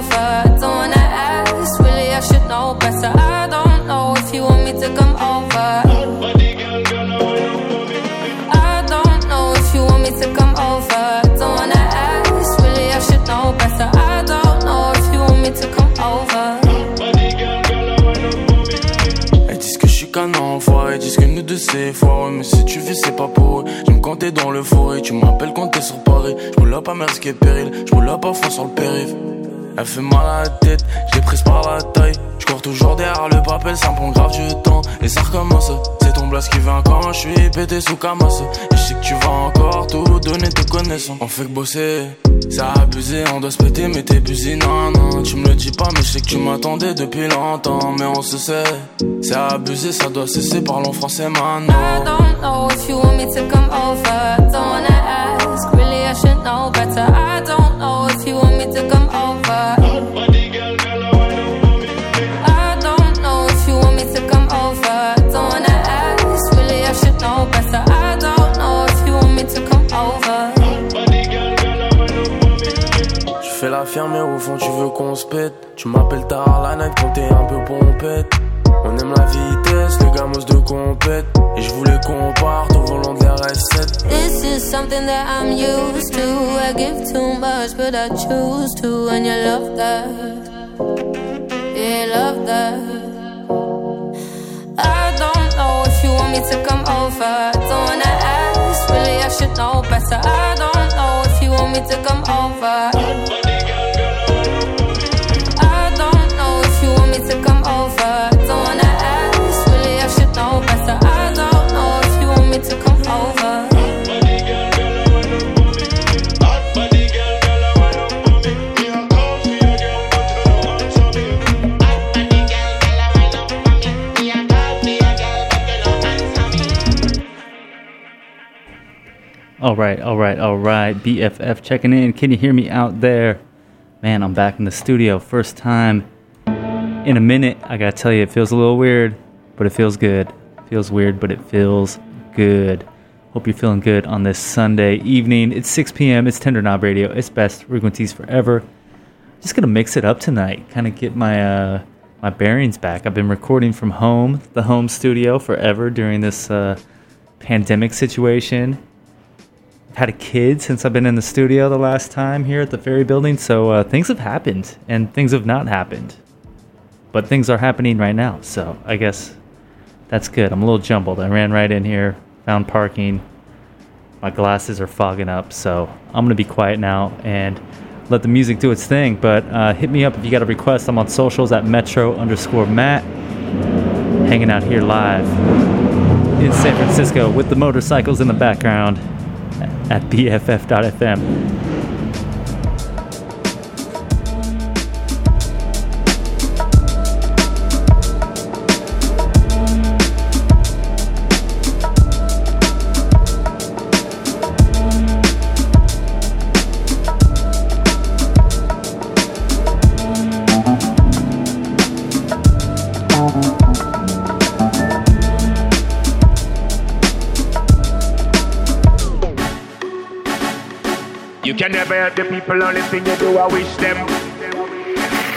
Don't I should know better. I don't know if you want me to come over. Me me que je suis que nous deux Mais si tu vis c'est pas pour eux, me comptais dans le forêt Tu m'appelles quand t'es sur Paris, je pas risquer péril. Je pas fond sur le périph' Elle fait mal à la tête, je prise par la taille. Je cours toujours derrière le papel, ça me prend grave du temps. Et ça recommence, c'est ton blast qui vient quand je suis pété sous Camas. Et je sais que tu vas encore tout donner tes connaissances. On fait que bosser, ça a abusé, on doit se péter mais t'es busy, non non. Tu me le dis pas mais je sais que tu m'attendais depuis longtemps. Mais on se sait, c'est abusé, ça doit cesser, parlons français maintenant. I don't know if you want me to come over. Don't wanna ask, really I should know better. I don't know if you want me to come over. Fond tu veux qu'on se pète Tu m'appelles tard la night quand t'es un peu pompette On aime la vitesse, les gamos de compète Et je voulais qu'on parte au volant de l'RS7 This is something that I'm used to. I give too much, but I choose to. And you love that. Yeah, love that. I don't know if you want me to come over. Don't wanna ask, really, I should know better. I don't know if you want me to come over. All right, all right, all right. BFF checking in. Can you hear me out there? Man, I'm back in the studio. First time in a minute. I gotta tell you, it feels a little weird, but it feels good. Feels weird, but it feels good. Hope you're feeling good on this Sunday evening. It's 6 p.m. It's Tender Knob Radio. It's best frequencies forever. Just gonna mix it up tonight. Kind of get my uh, my bearings back. I've been recording from home, the home studio, forever during this uh, pandemic situation. I've had a kid since I've been in the studio the last time here at the Ferry Building, so uh, things have happened and things have not happened. But things are happening right now, so I guess that's good. I'm a little jumbled. I ran right in here, found parking. My glasses are fogging up, so I'm gonna be quiet now and let the music do its thing. But uh, hit me up if you got a request. I'm on socials at Metro underscore Matt, hanging out here live in San Francisco with the motorcycles in the background at BFF.fm. You can never hurt the people, only thing you do, I wish them.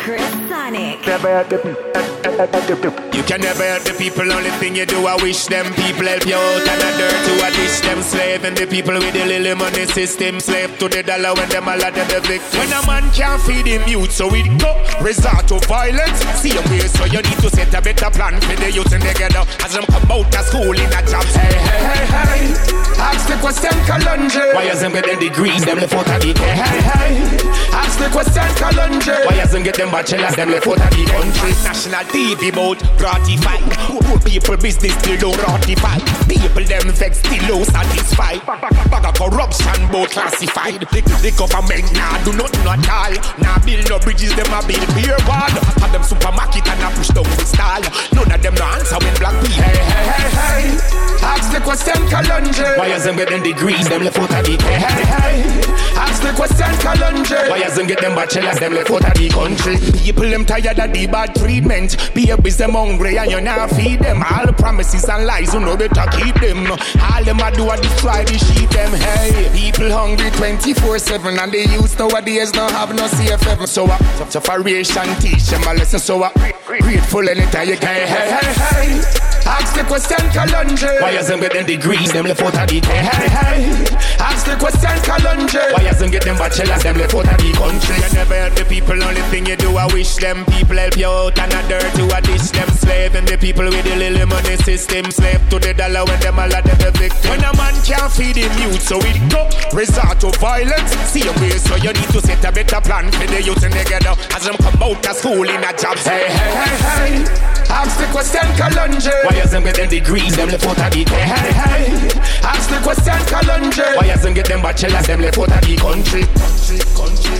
Chris Sonic. Never hurt the people. You can never hurt the people, only thing you do, I wish them people help you out and a dirt to a dish them slave and the people with the little money system slave to the dollar when them all of the victim. When a man can't feed him youth, so it go resort to violence. See a way, so you need to set a better plan for the youth and together as them come out of school in a job. Hey, hey, hey, hey. Ask the question, Kalonji. Why has them get them degrees, them left out of the Hey, hey, hey. Ask the question, Kalonji. Why has them get them bachelors, them left out of the country? National TV bout ratified. Poor people business still don't ratify. People them vex still low satisfied. Bag of corruption both classified. The, the government nah do nothing at all. Nah build no bridges, them a build beer wall. Have them supermarket and a push down the stall. None of them no answer when black people. Hey, hey, hey, hey. Ask the question. Kalunji. Why is them get them degrees, them left out of the hey, hey, hey. Ask the question, Kalunji. Why is them get them bachelors, them left out of the country? People them tired of the bad treatment. Babies them hungry and you not feed them. All the promises and lies, you know better keep them. All them a do a destroy the sheep them. Hey, people hungry 24/7 and they used nowadays don't have no safe heaven. So uh, so for ration teach them a lesson. So uh, grateful anytime you can. Hey, hey, hey. Ask the question, Kalunji. Why is them get them degrees, them left out of the hey, hey, hey. Ask the question, Kalunji. Why is them get them bachelors, them left out of the country? You never help the people, only thing you do, I wish them people help you out and a dirt to a dish them slave. And the people with the little money system, slave to the dollar when them all are the victim. When a man can't feed him youth, so it go resort to violence. See your way, so you need to set a better plan for the youth and together as them come out of school in a job. Hey, hey, hey, hey. Ask the question, Kalunji. Why is them get them degrees, them left out of the hey, hey, hey. Ask the question, Kalunji. Why them get them bachelors, them left out of the country? Country, country.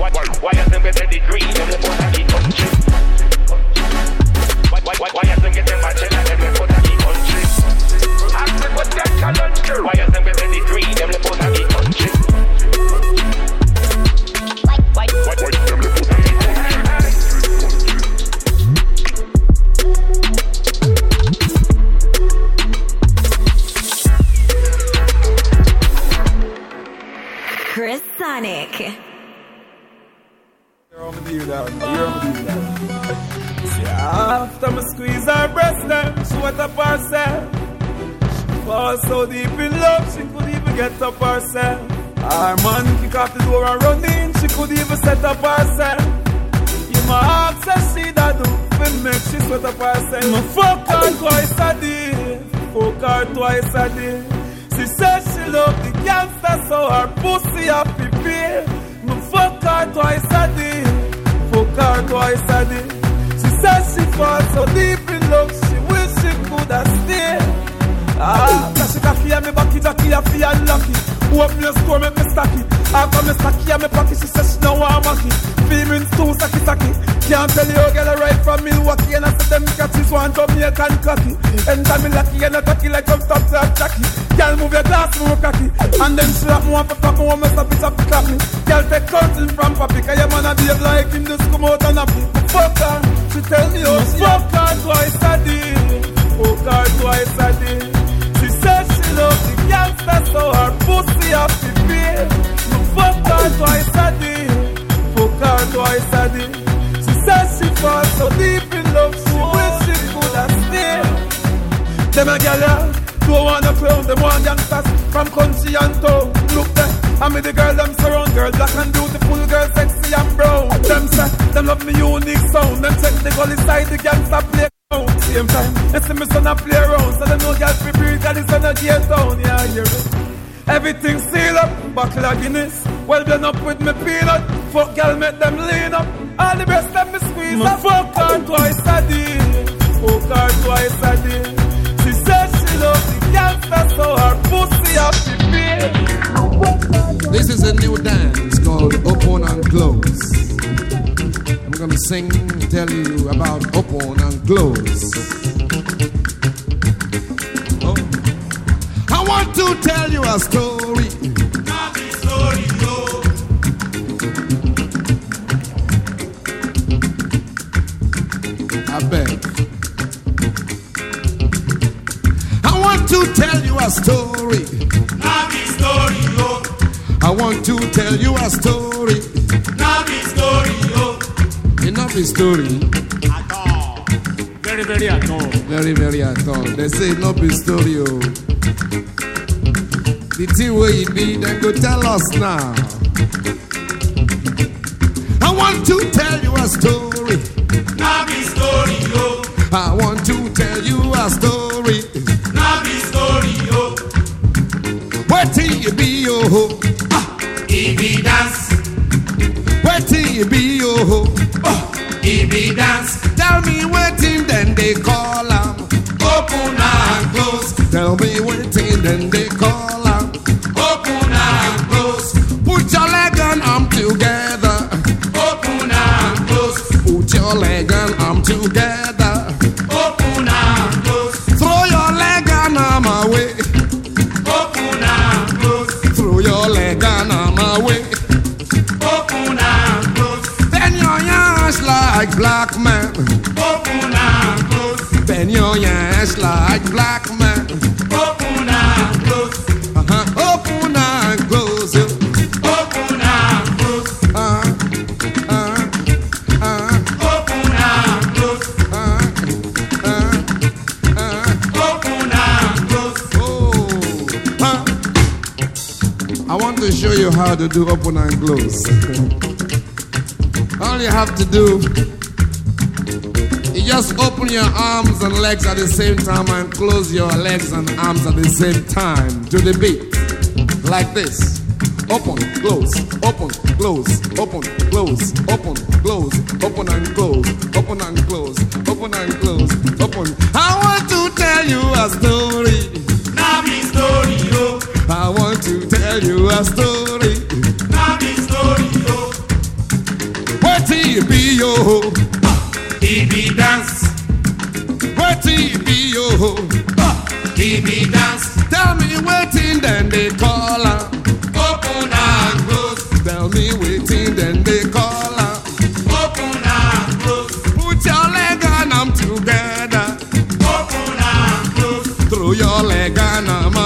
Why, why, why them get them degrees, them left out of the country? Why, why, why, why them get them bachelors, them left out of the country? Ask the question, Kalunji. Why them get them Sonic. After me squeeze her breast she wet up herself. She falls so deep in love, she could even get up herself. Our man kick off the door and run in, she could even set up herself. You my ask her she that do, for make she sweat up herself. Me fuck her twice a day, fuck her twice a day. She says love the gangster, so her pussy happy pay. Me fuck her twice a day, fuck her twice a day. She says she fall so deep in love, she wish she could have stayed. Ah, she can feel me backy, jockey, I feel lucky. Open your store, make me stacky. After me stacky, I me pocket, she says she don't want monkey. Feelings too sacky sacky. Can't tell you, girl, I right from Milwaukee, and I said them catches one Jamaican cocky. And I'm lucky, and I tacky like I'm top to Jackie. Girl, move your glass, move cocky. And then she slap me one for me, one me stop it up to clap me. Girl, take something from papi, cause your man a behave like him, just come out and happy. Fuck her, she tell me, oh, fuck her twice so her pussy happy pay. You fuck her twice a day, fuck her twice a day. She says she fall so deep in love, she wish she could have stayed. Them a gyal ya, don't wanna clown, them want youngsters from country and town. Look there, I mean the girl them surround, girl black and beautiful, girl sexy and brown. Them say, them love me unique sound, them check the gully side, the gangster play. Same time, they see me son a play around, so they know girl free breathe, cause the son a get down, yeah, I hear it. Everything seal up, buckle of Guinness. Well done up with me peanut. Fuck girl, make them lean up. All the best let me squeeze up. Fuck her twice a day. Fuck her twice a day. She said she love the gangster, so her pussy up the This is a new dance called Open and Close. I'm gonna sing, and tell you about Open and Close. Oh. I want to tell you a story. I beg. I want to tell you a story. I want to tell you a story. Enough is story. Very, very at all. Very, very at all. They say enough is story. Oh. The thing where you be, then go tell us now. I want to tell you a story. I want to tell you a story. You be, oh, where till you be, oh, tell me waiting, then they call am. Open and close. Tell me waiting, then they call am. Open and close. Put your leg and arm together. Open and close. Put your leg and arm together. Black man. Open and close. Bend your ass like black man. Close. Uh-huh. Open and close. Open and close. Uh, uh, uh, Open and close. uh, uh, uh. Open and close. Oh, huh? I want to show you how to do open and close. All you have to do just open your arms and legs at the same time and close your legs and arms at the same time to the beat. Like this. Open, close, open, close, open, close, open, close, open and close, open and close, open and close, open. I want to tell you a story. Now story, yo. I want to tell you a story. Now story, yo. What it be yo? He be dance. He be dance. Tell me waiting, then they call her. Open and close. Tell me waiting, then they call her. Open and close. Put your leg and I'm together. Open and close. Throw your leg and I'm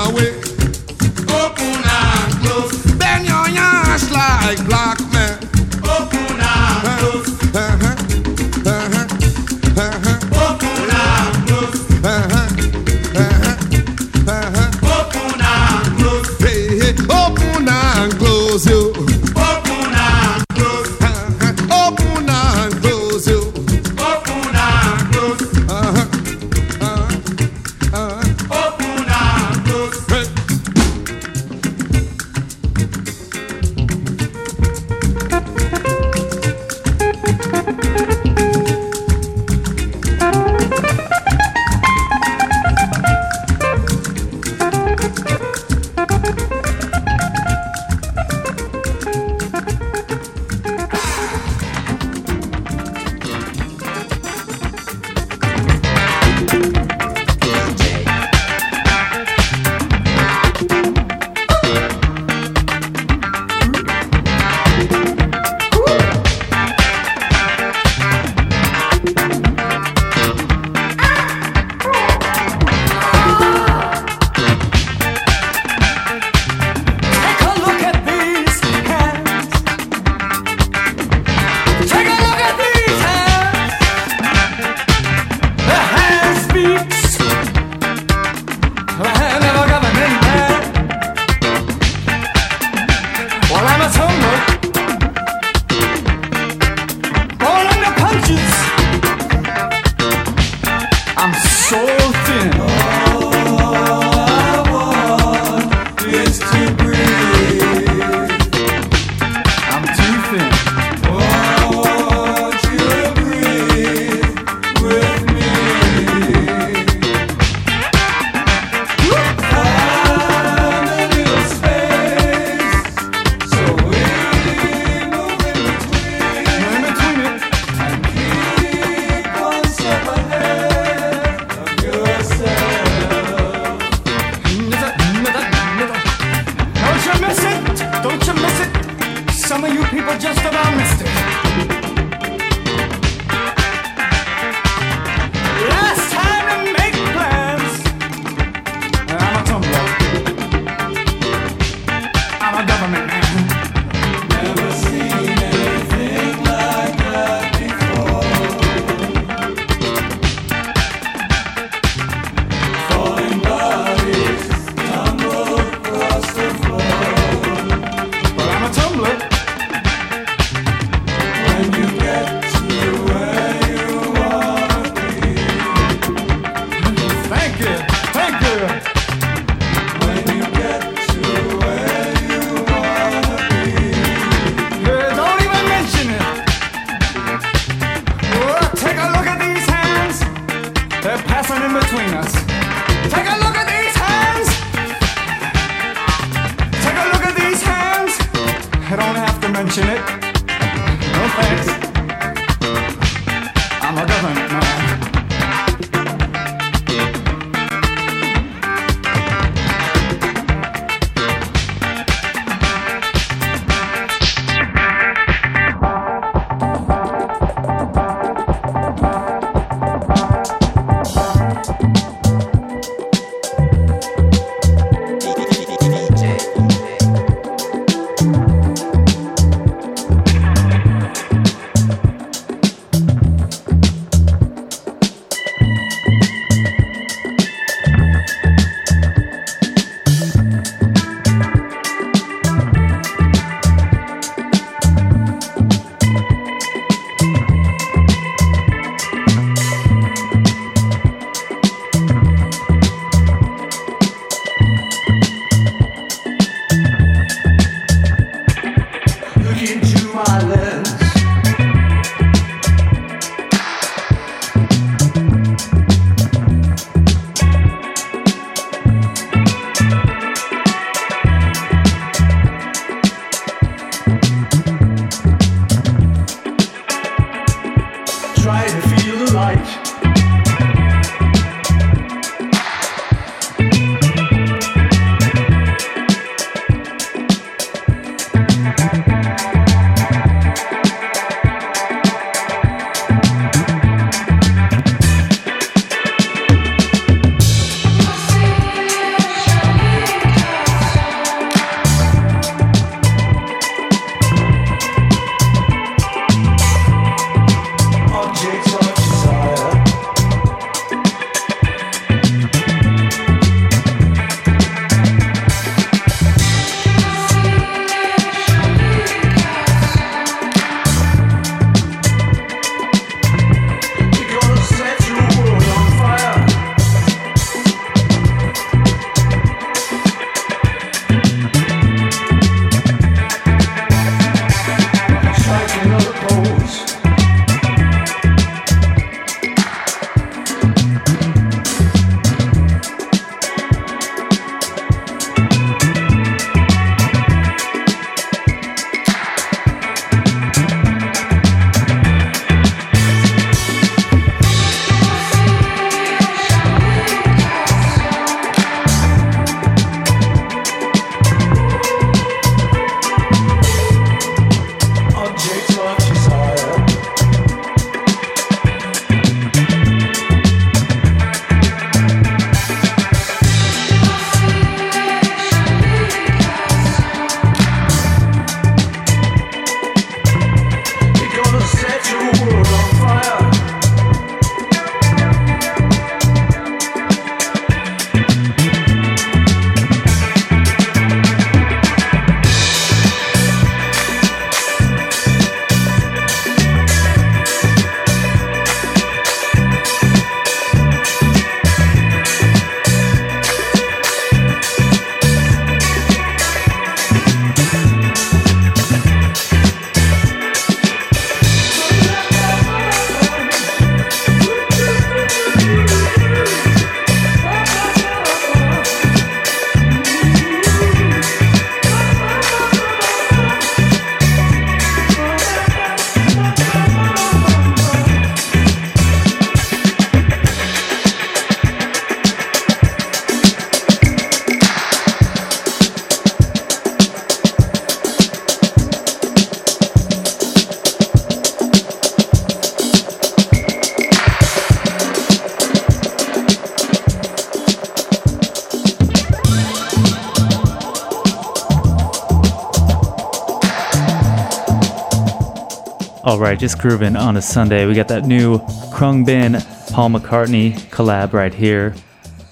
All right, just grooving on a Sunday. We got that new Khruangbin Paul McCartney collab right here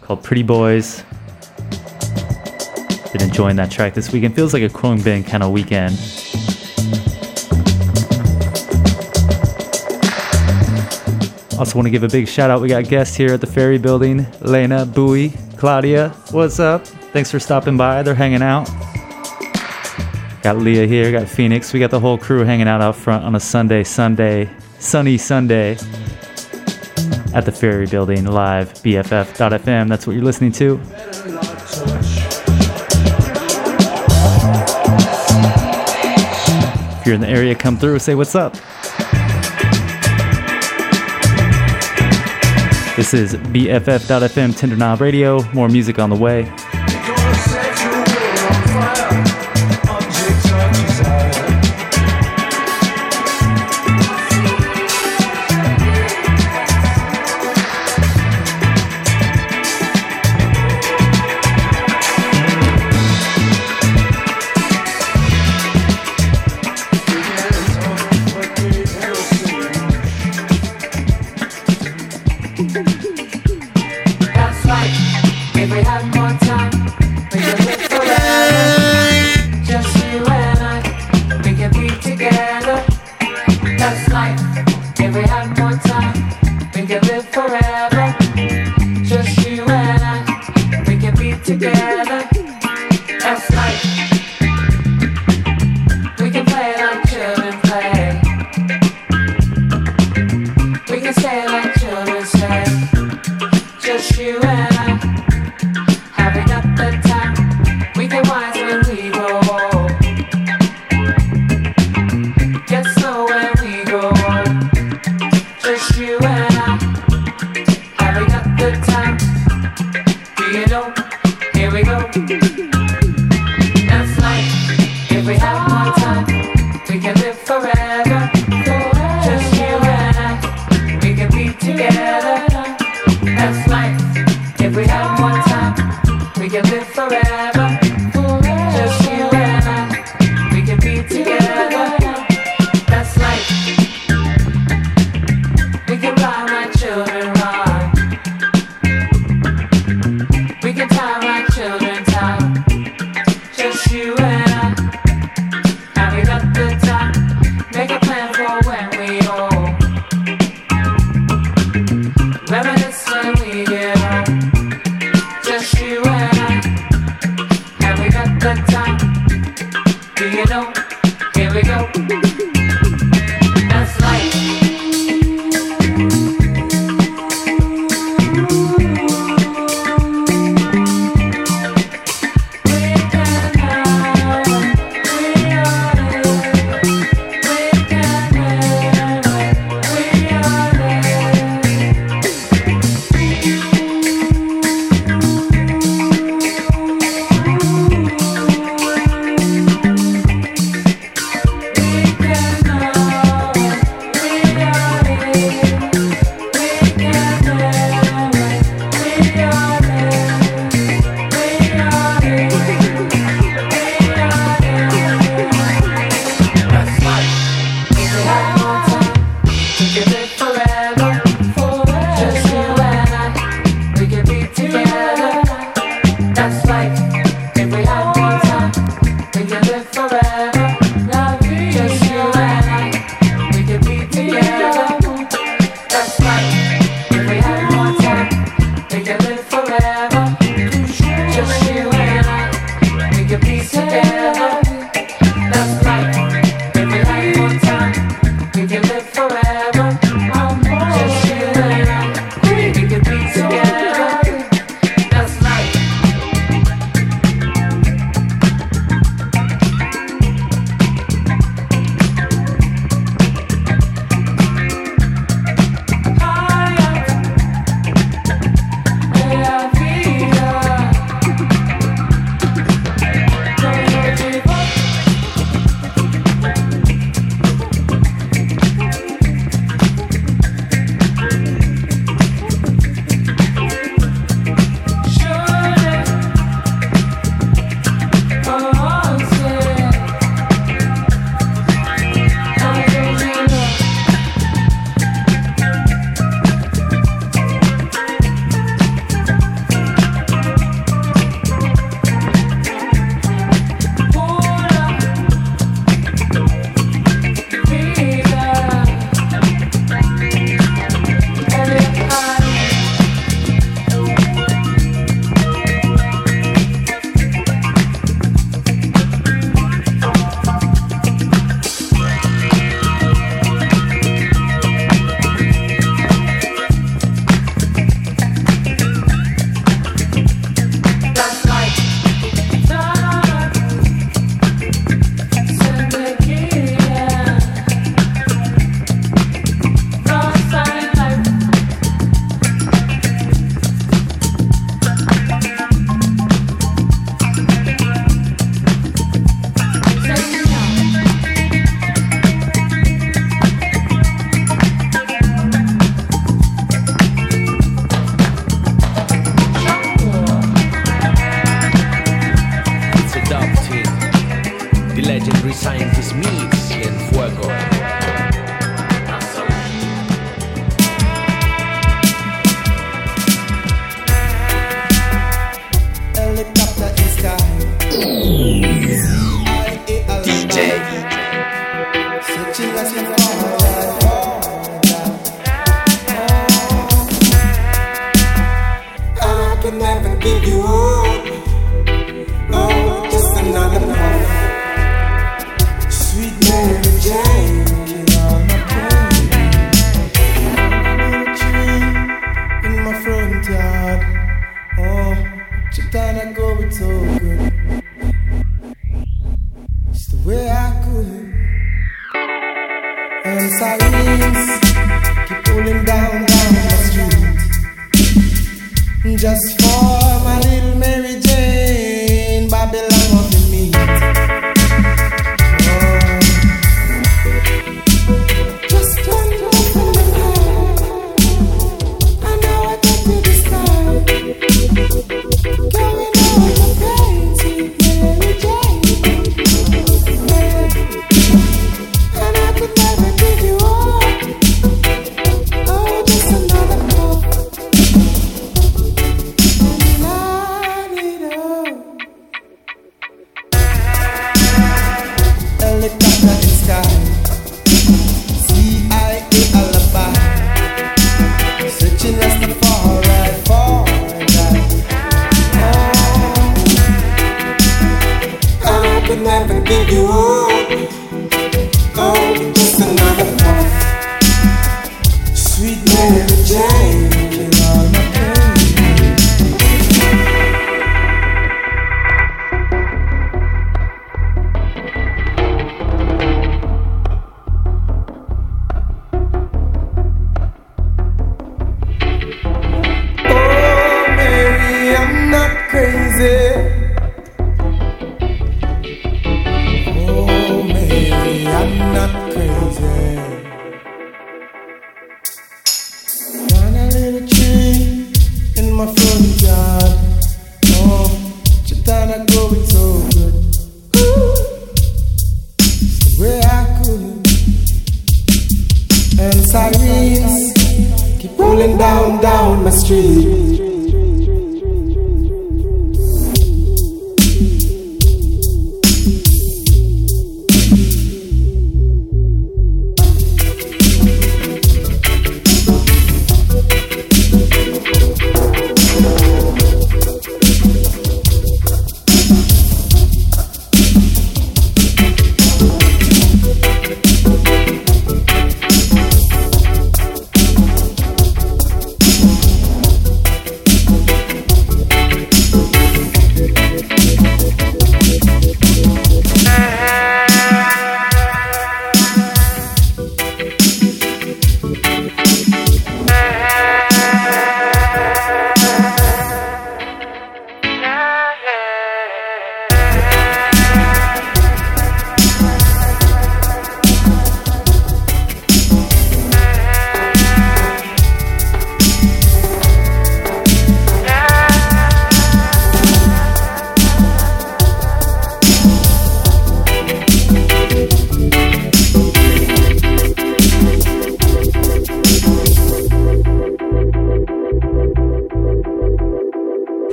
called Pretty Boys. Been enjoying that track this weekend. Feels like a Khruangbin kind of weekend. Also, want to give a big shout out. We got guests here at the Ferry Building Lena, Bowie, Claudia. What's up? Thanks for stopping by. They're hanging out. Got Leah here, got Phoenix. We got the whole crew hanging out out front on a Sunday, Sunday, sunny Sunday at the Ferry Building live, BFF.FM. That's what you're listening to. If you're in the area, come through, say what's up. This is BFF.FM Tender Knob Radio. More music on the way.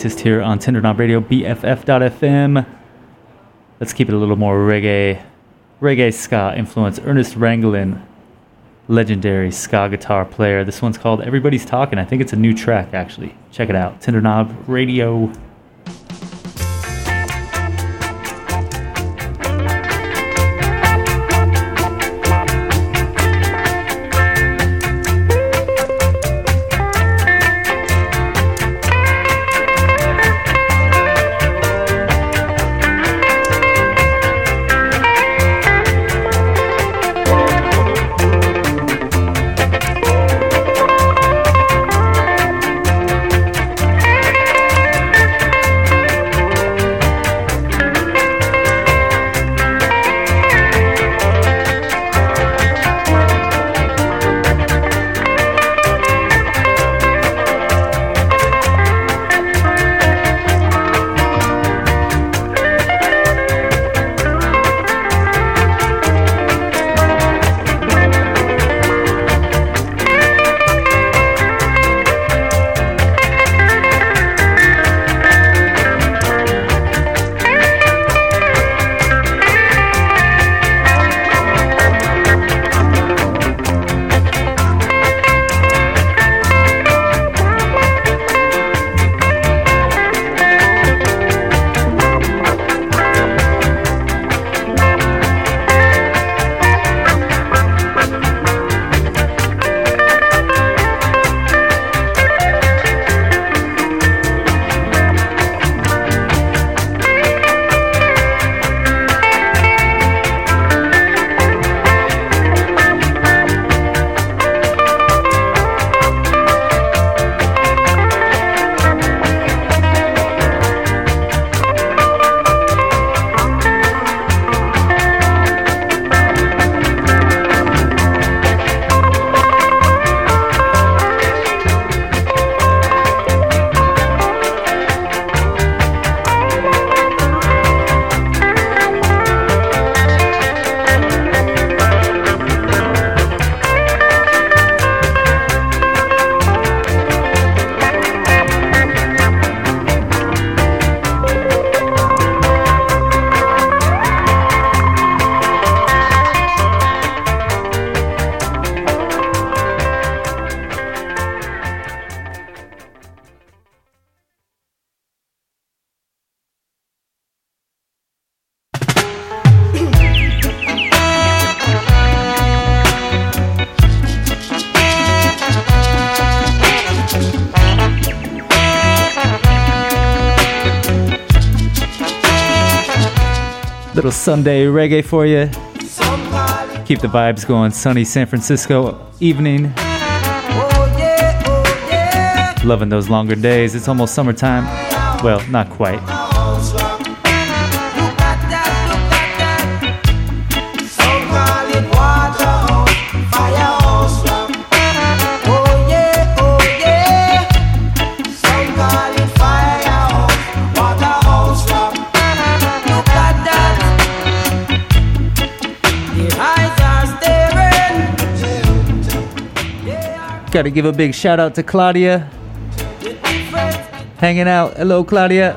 latest here on Tender Knob Radio, BFF.FM. Let's keep it a little more reggae, reggae ska influence. Ernest Ranglin, legendary ska guitar player. This one's called Everybody's Talking. I think it's a new track, actually. Check it out. Tender Knob Radio. Sunday reggae for you. Keep the vibes going. Sunny San Francisco evening. Loving those longer days. It's almost summertime. Well, not quite. Eyes. Gotta give a big shout out to Claudia. Hanging out. Hello, Claudia.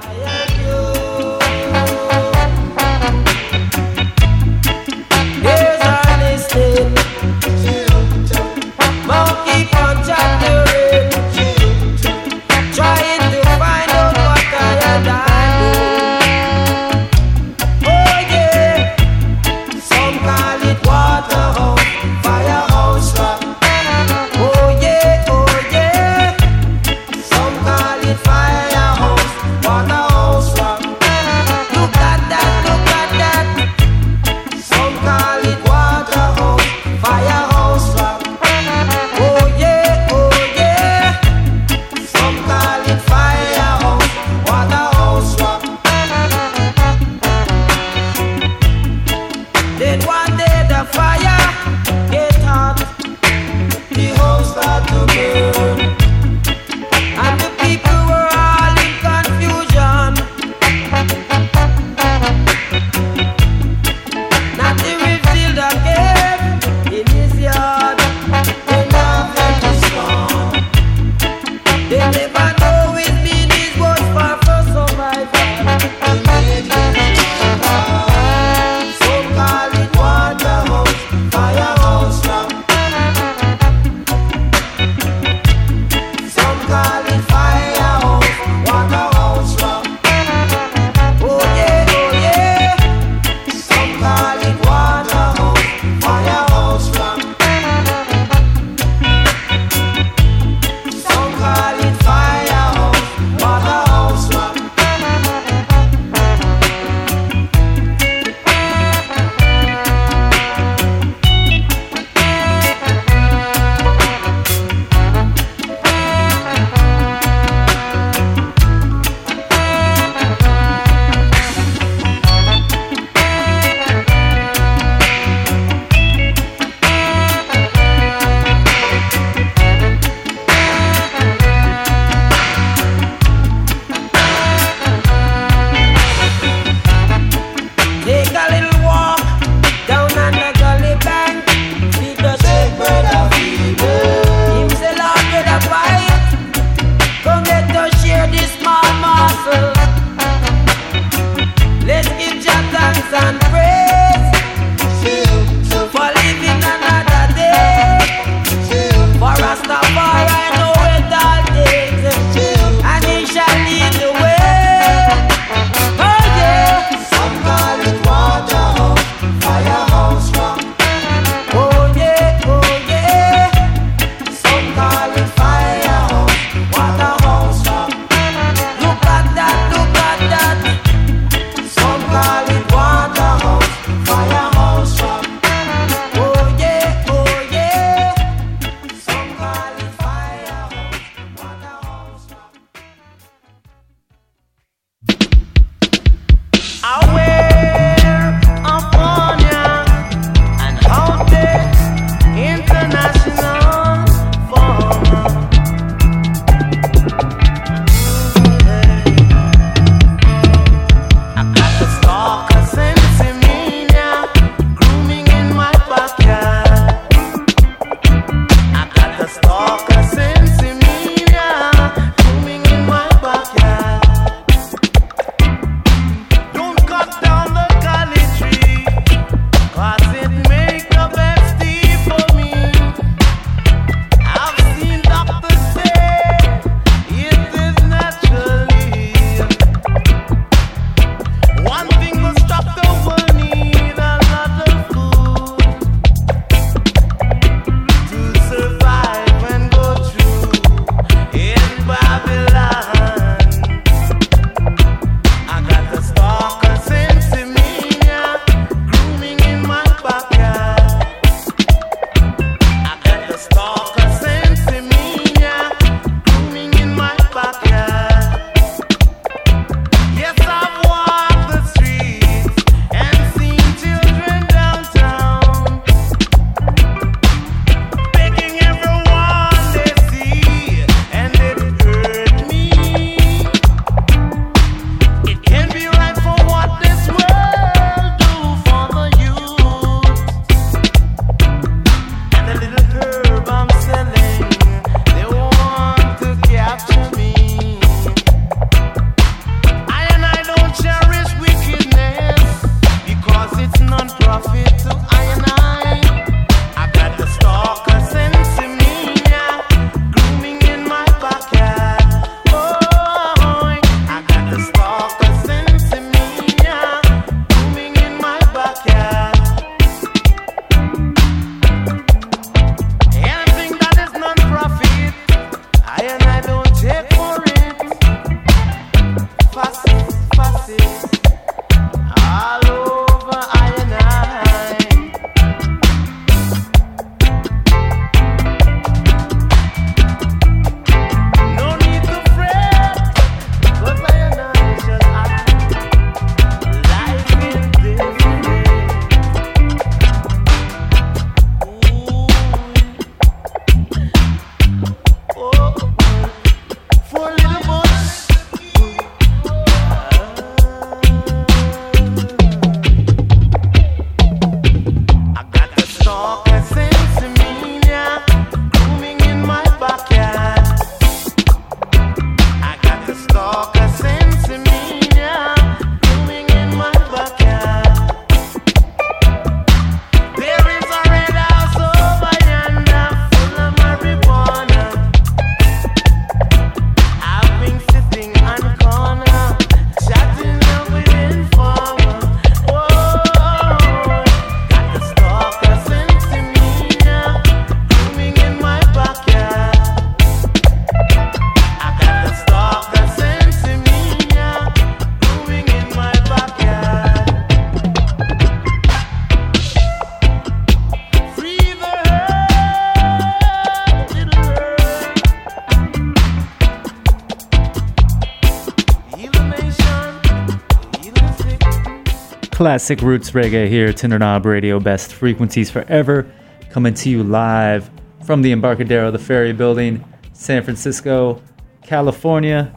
Classic roots reggae here, Tender Knob Radio, best frequencies forever, coming to you live from the Embarcadero, the Ferry Building, San Francisco, California.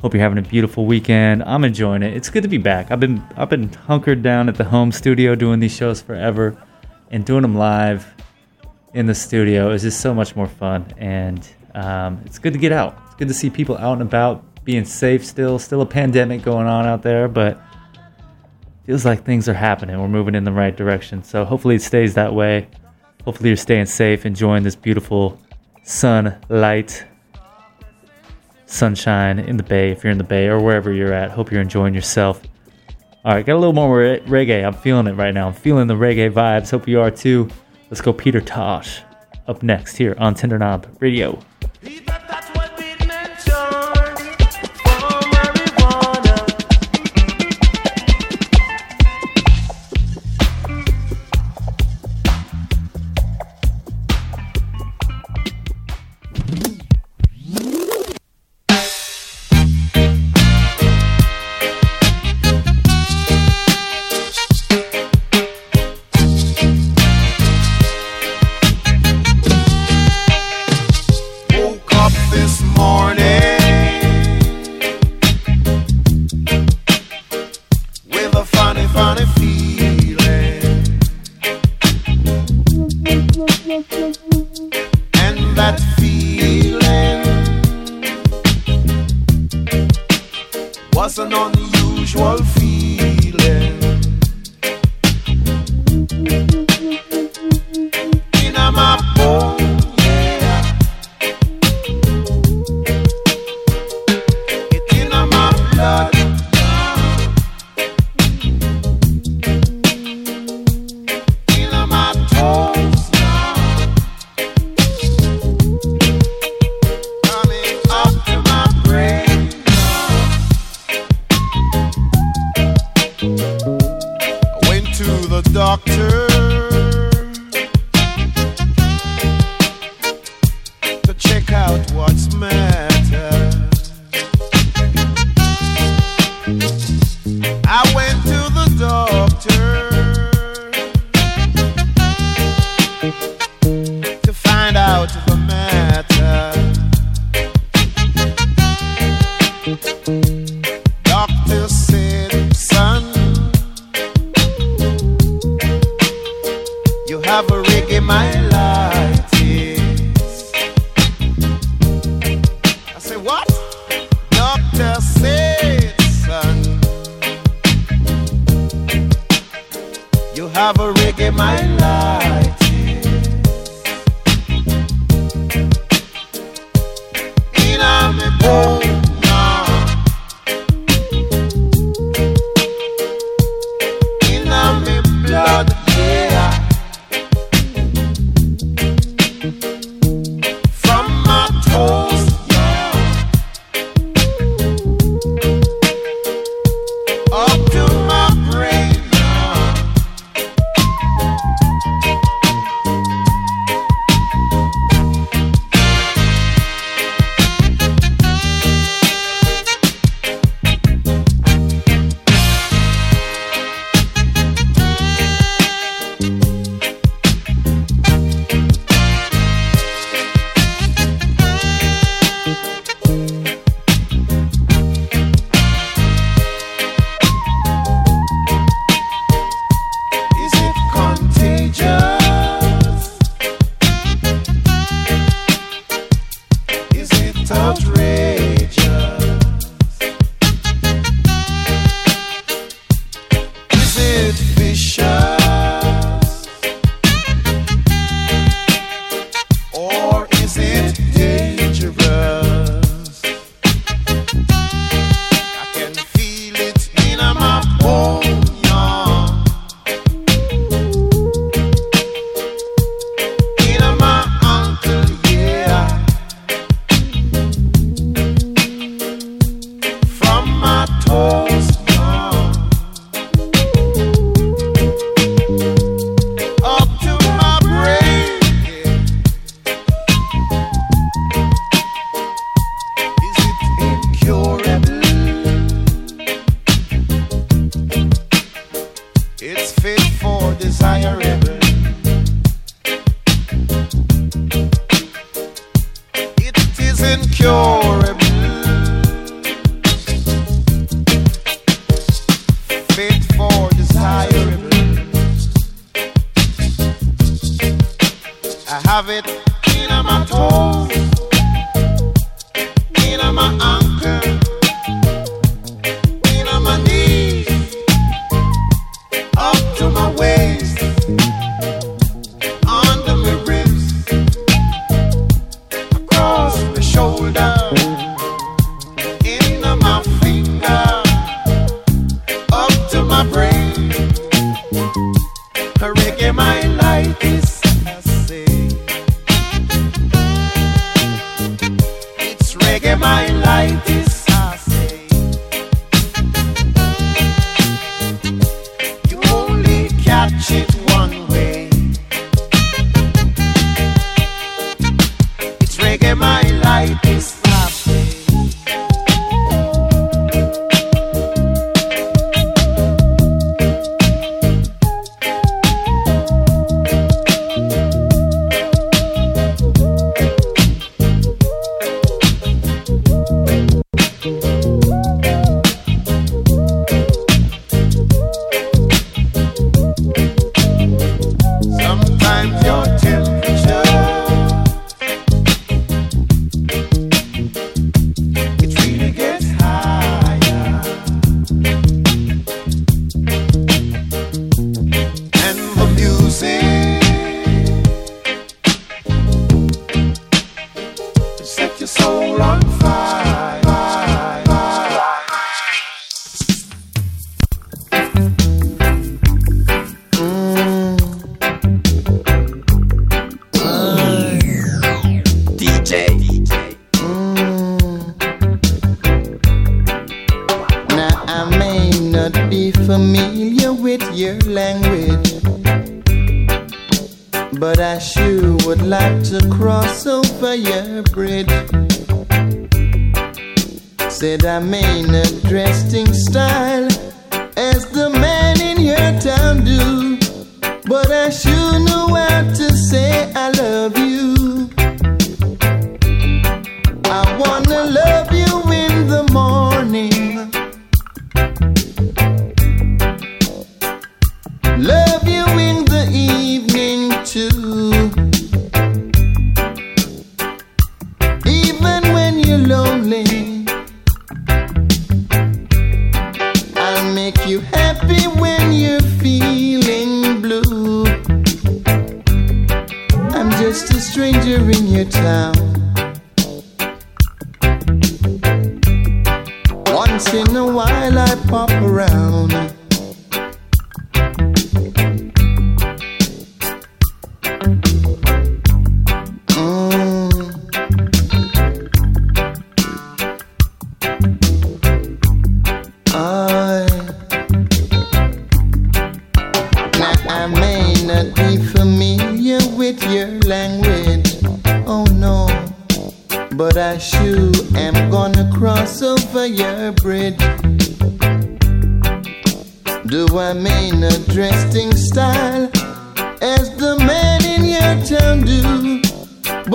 Hope you're having a beautiful weekend. I'm enjoying it. It's good to be back. I've been I've been hunkered down at the home studio doing these shows forever, and doing them live in the studio is just so much more fun. And um, it's good to get out. It's good to see people out and about, being safe. Still, still a pandemic going on out there, but feels like things are happening. We're moving in the right direction. So hopefully it stays that way. Hopefully you're staying safe, enjoying this beautiful sunlight, sunshine in the bay if you're in the bay or wherever you're at. Hope you're enjoying yourself. All right, got a little more re- reggae. I'm feeling it right now. I'm feeling the reggae vibes. Hope you are too. Let's go, Peter Tosh, up next here on Tender Knob Radio. incurable. Fit for desirable. I have it.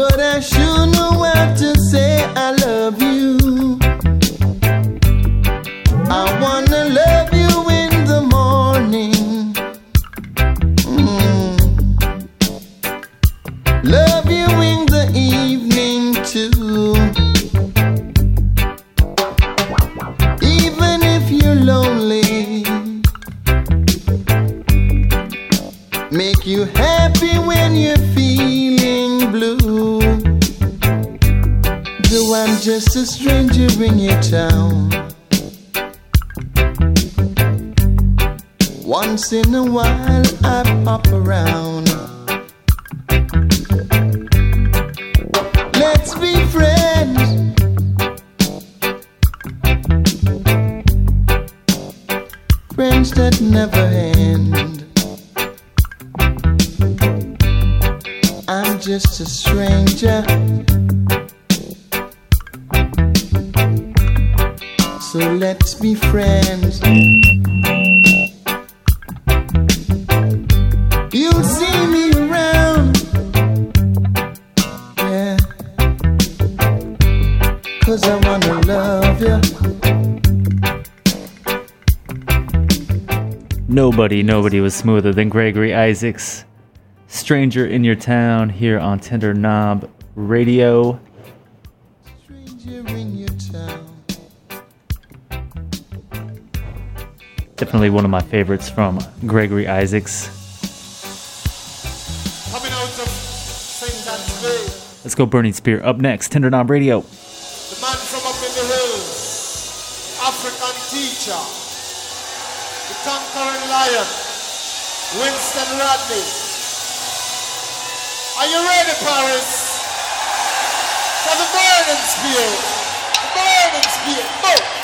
but I sure know how to say I love you. I want Nobody, was smoother than Gregory Isaacs. Stranger in Your Town here on Tender Knob Radio. Definitely one of my favorites from Gregory Isaacs. Coming out of St. Ann's Bay, Let's go, Burning Spear. Up next, Tender Knob Radio. Winston Rodney. Are you ready, Paris? For the burning spear, the burning go!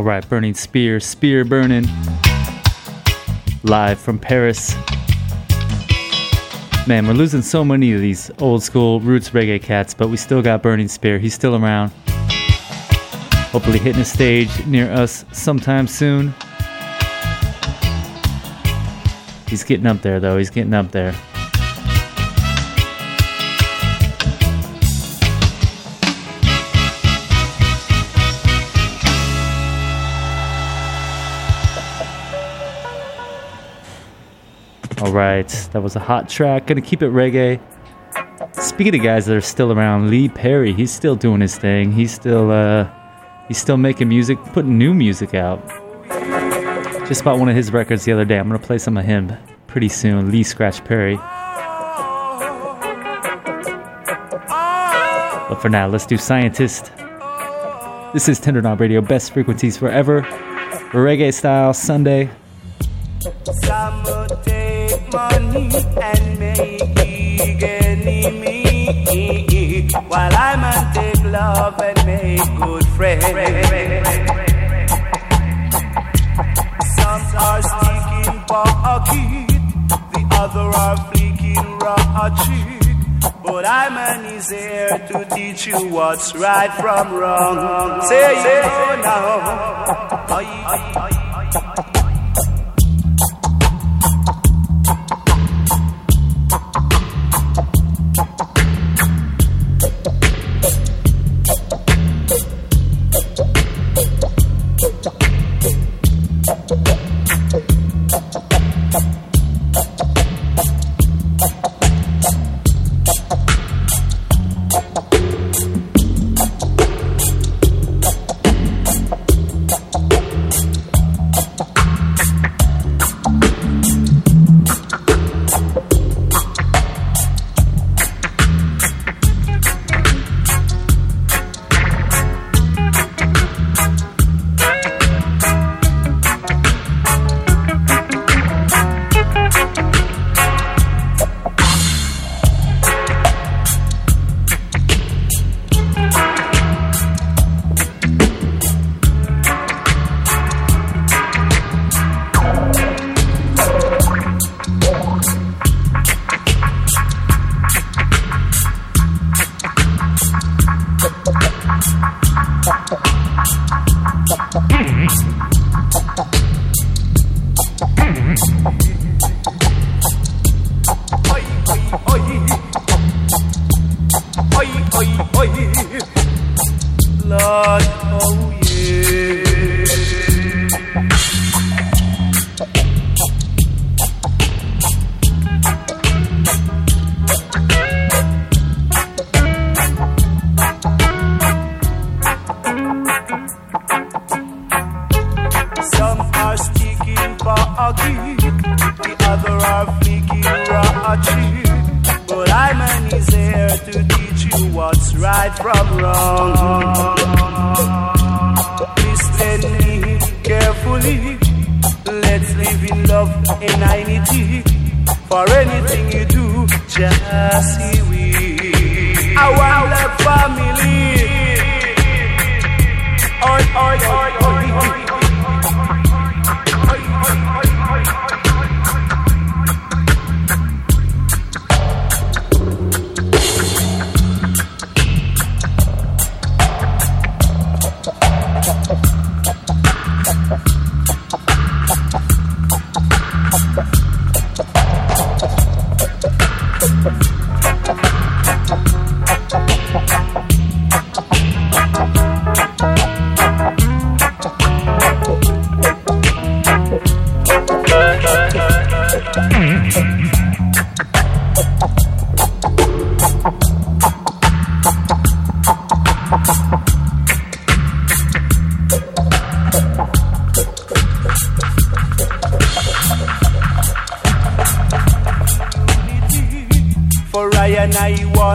All right, Burning Spear, Spear Burning. Live from Paris. Man, we're losing so many of these old school roots reggae cats, but we still got Burning Spear. He's still around. Hopefully, hitting a stage near us sometime soon. He's getting up there, though. He's getting up there. All right, that was a hot track. Gonna keep it reggae. Speaking of guys that are still around, Lee Perry, he's still doing his thing. He's still uh, he's still making music, putting new music out. Just bought one of his records the other day. I'm gonna play some of him pretty soon. Lee Scratch Perry. But for now, let's do Scientist. This is Tender Knob Radio, best frequencies forever. Reggae style Sunday. Money and make enemy, while I man take love and make good friends. Some are sticking pocket, the other are flicking ratchet. But I man is here to teach you what's right from wrong. Say it now.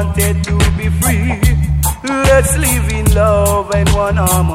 Wanted to be free. Let's live in love and one harmony.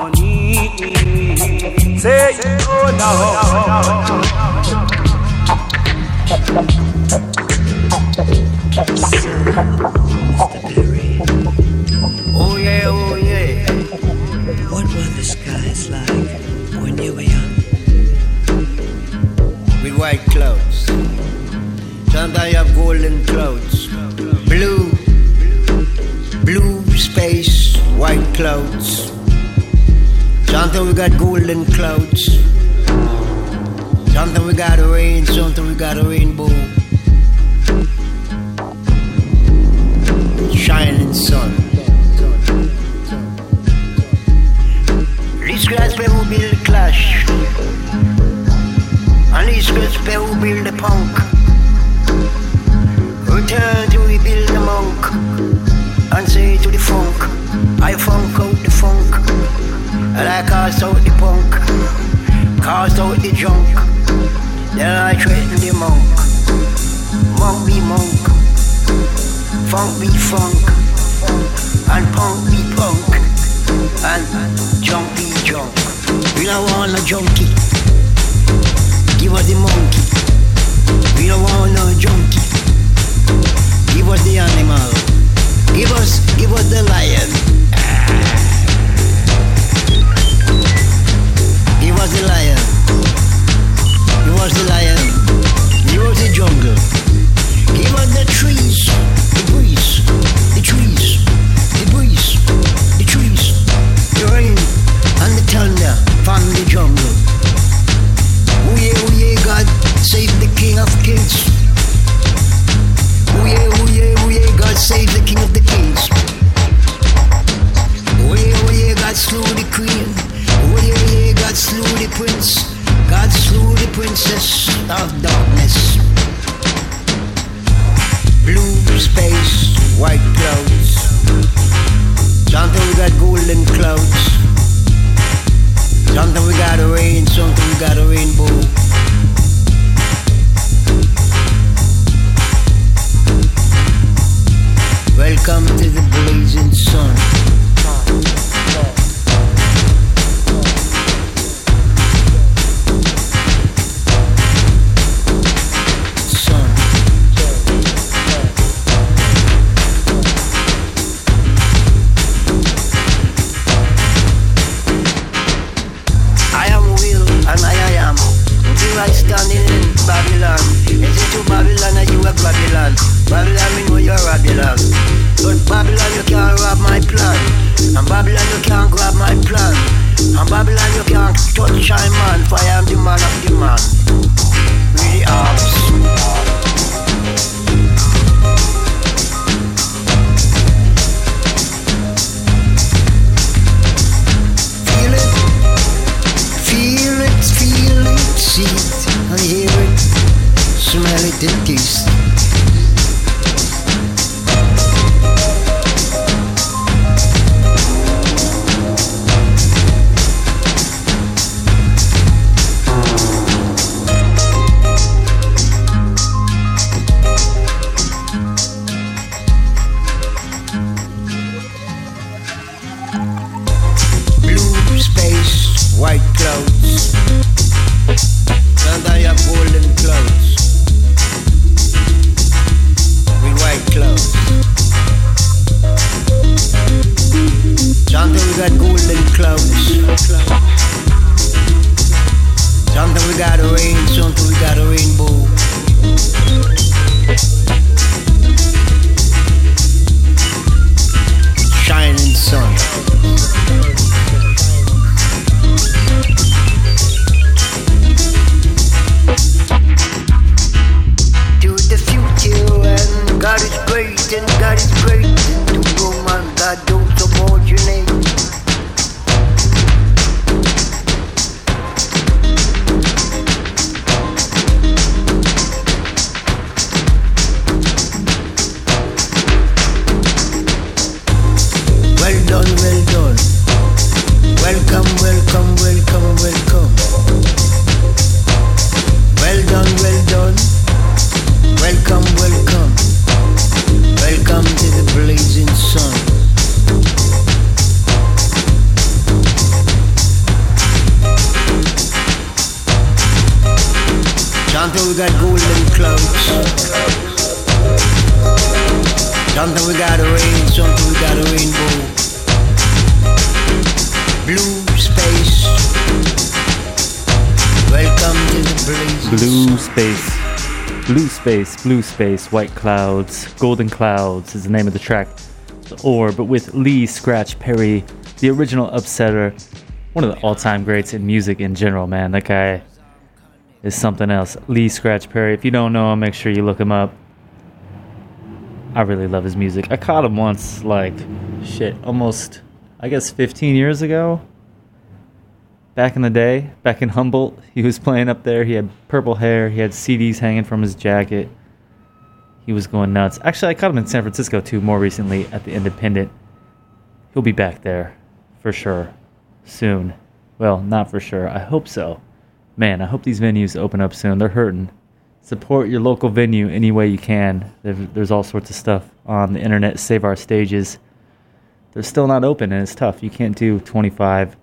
White clouds, golden clouds is the name of the track. the Orb, but with Lee Scratch Perry, the original Upsetter, one of the all-time greats in music in general. Man, that guy is something else. Lee Scratch Perry. If you don't know him, make sure you look him up. I really love his music. I caught him once, like shit, almost I guess 15 years ago. Back in the day, back in Humboldt, he was playing up there. He had purple hair. He had CDs hanging from his jacket. He was going nuts. Actually, I caught him in San Francisco too, more recently at the Independent. He'll be back there for sure soon. Well, not for sure. I hope so. Man, I hope these venues open up soon. They're hurting. Support your local venue any way you can. There's all sorts of stuff on the internet. Save our stages. They're still not open, and it's tough. You can't do 25%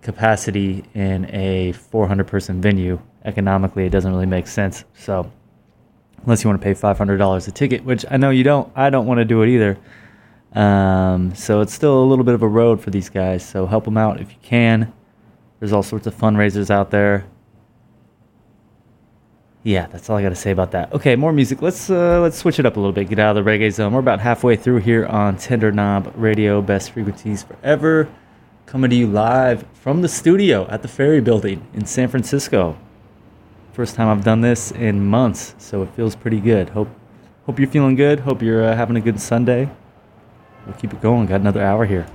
capacity in a 400 person venue. Economically, it doesn't really make sense. So, unless you want to pay $500 a ticket, which I know you don't. I don't want to do it either. Um, so it's still a little bit of a road for these guys. So help them out if you can. There's all sorts of fundraisers out there. Yeah, that's all I got to say about that. Okay, more music. Let's uh, let's switch it up a little bit. Get out of the reggae zone. We're about halfway through here on Tender Knob Radio, best frequencies forever. Coming to you live from the studio at the Ferry Building in San Francisco. First time I've done this in months, so it feels pretty good. Hope hope you're feeling good. Hope you're uh, having a good Sunday. We'll keep it going. Got another hour here.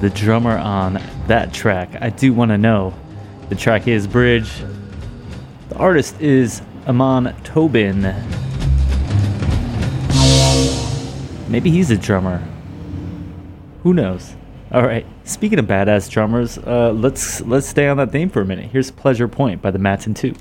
The drummer on that track? I do want to know. The track is Bridge. The artist is Amon Tobin. Maybe he's a drummer. Who knows? All right. Speaking of badass drummers, uh, let's let's stay on that theme for a minute. Here's Pleasure Point by the Mattson Two.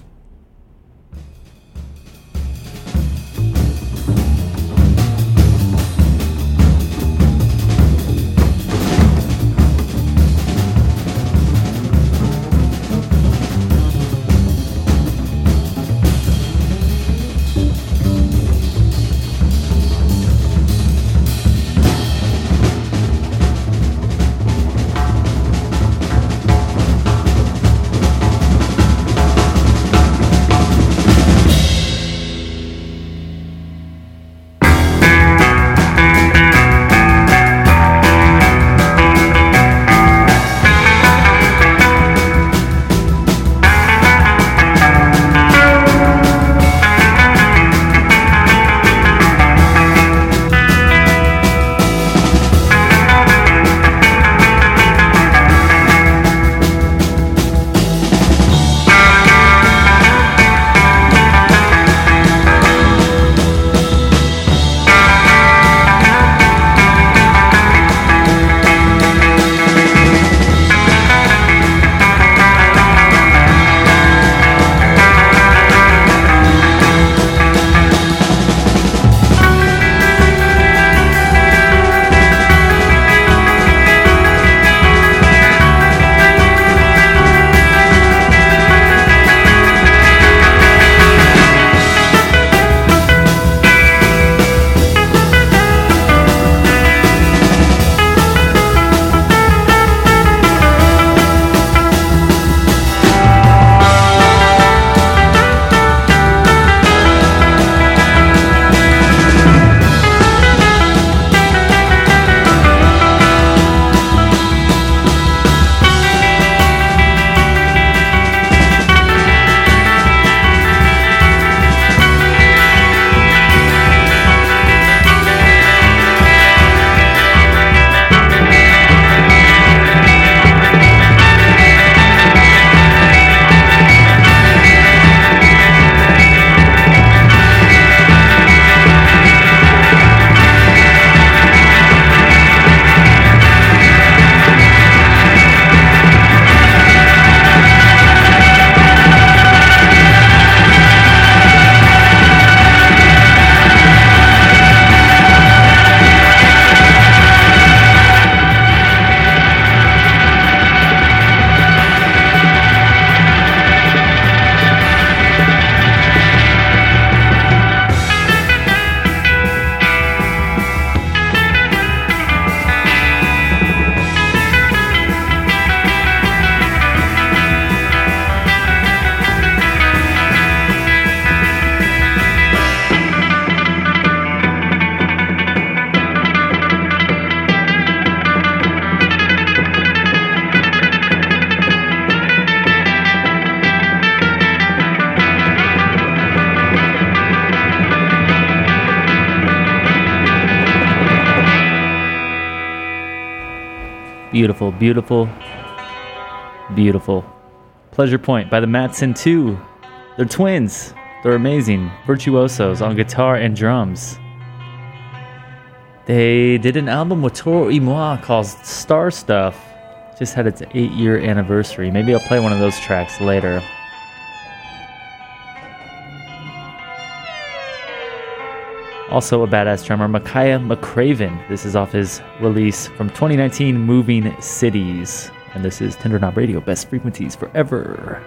Beautiful, beautiful. Pleasure Point by the Mattson 2. They're twins. They're amazing. Virtuosos on guitar and drums. They did an album with Toro Moi called Star Stuff. Just had its eight year anniversary. Maybe I'll play one of those tracks later. Also, a badass drummer, Makaya McCraven. This is off his release from 2019, Moving Cities. And this is Tender Knob Radio, best frequencies forever.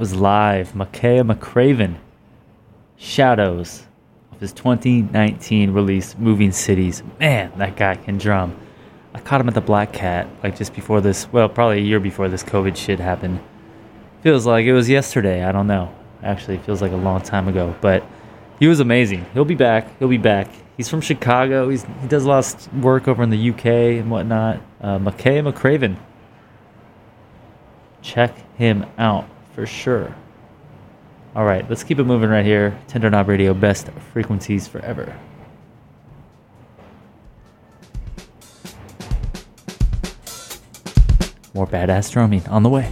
Was live. Makaya McCraven. Shadows of his 2019 release, Moving Cities. Man, that guy can drum. I caught him at the Black Cat, like just before this, well, probably a year before this COVID shit happened. Feels like it was yesterday. I don't know. Actually, feels like a long time ago. But he was amazing. He'll be back. He'll be back. He's from Chicago. He's, he does a lot of work over in the UK and whatnot. Uh, Makaya McCraven. Check him out for sure. All right, let's keep it moving right here. Tender Knob Radio, best frequencies forever. More badass drumming on the way.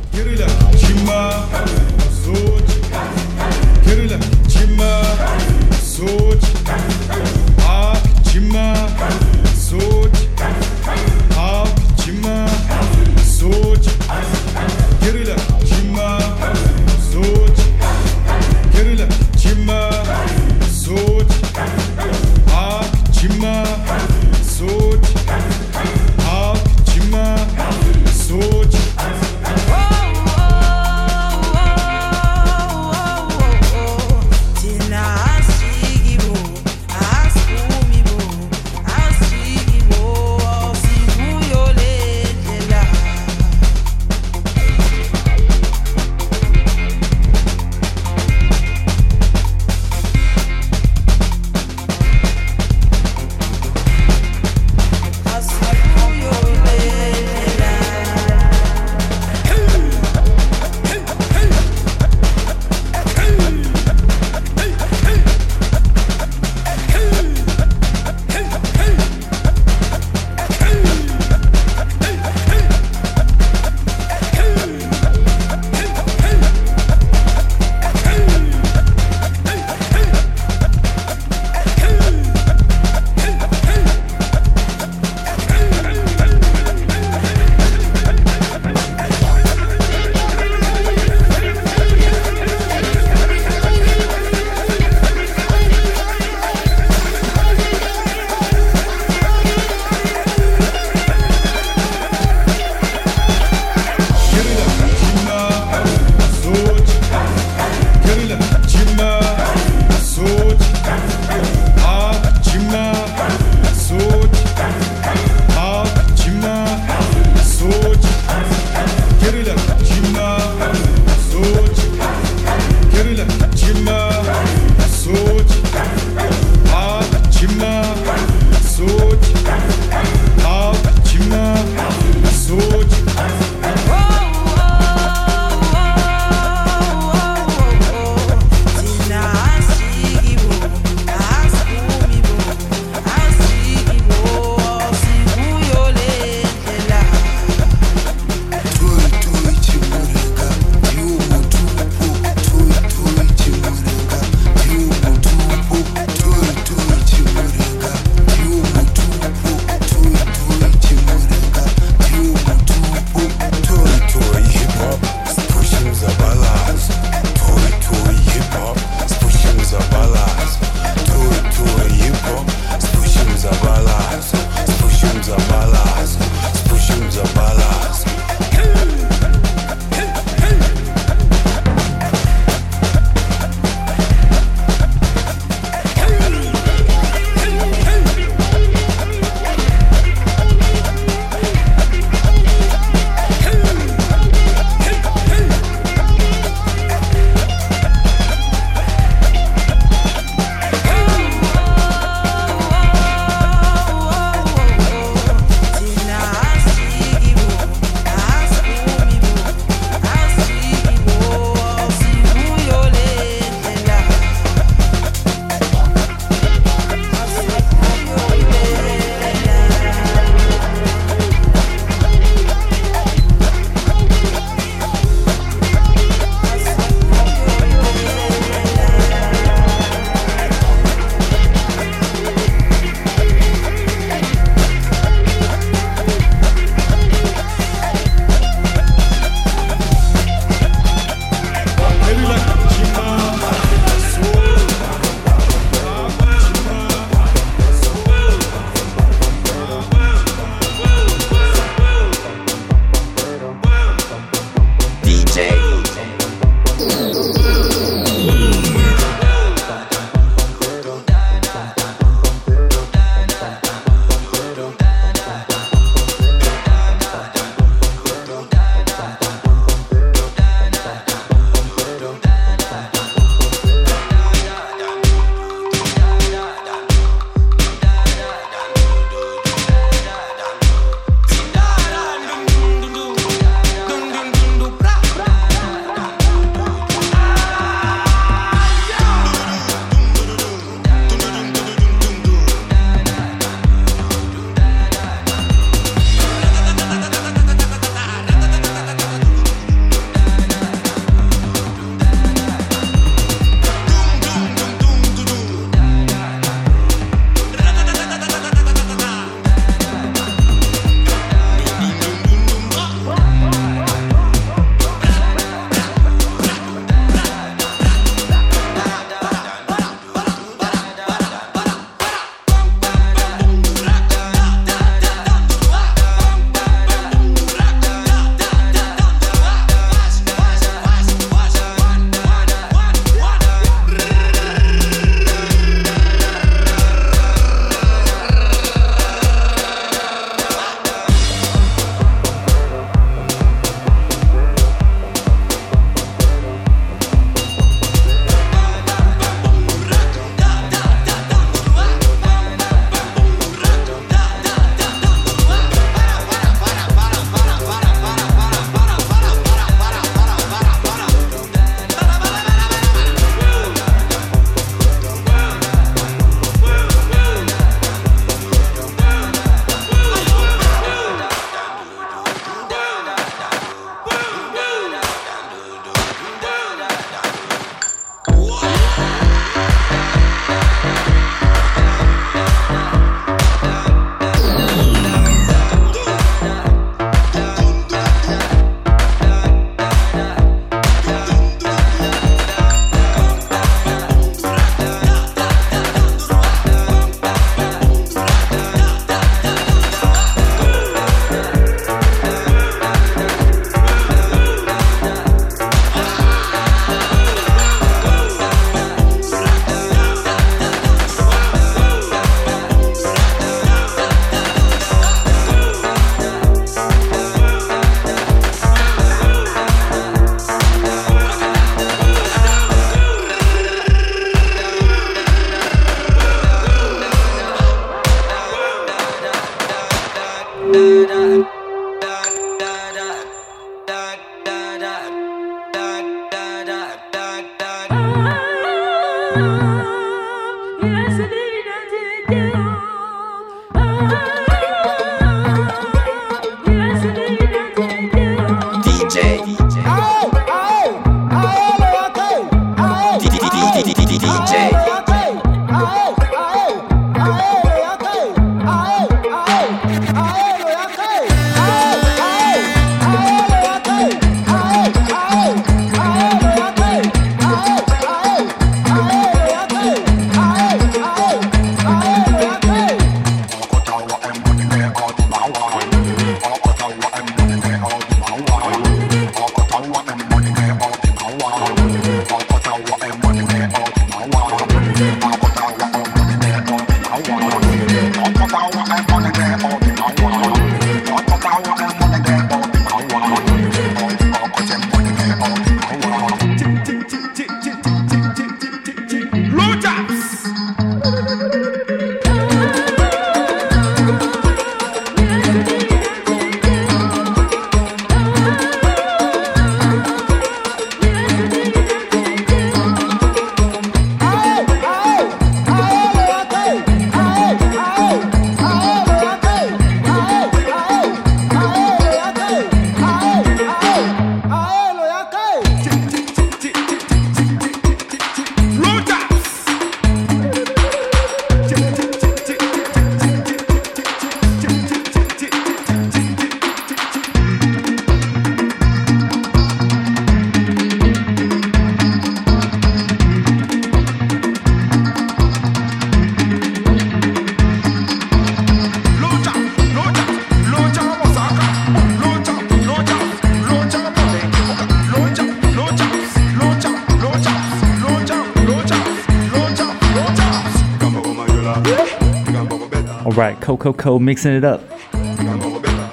Coco Co mixing it up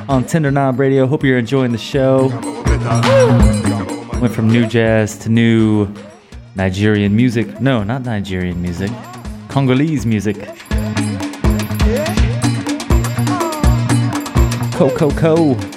on Tender Knob Radio. Hope you're enjoying the show. Went from new jazz to new Nigerian music. No, not Nigerian music. Congolese music. Coco Co.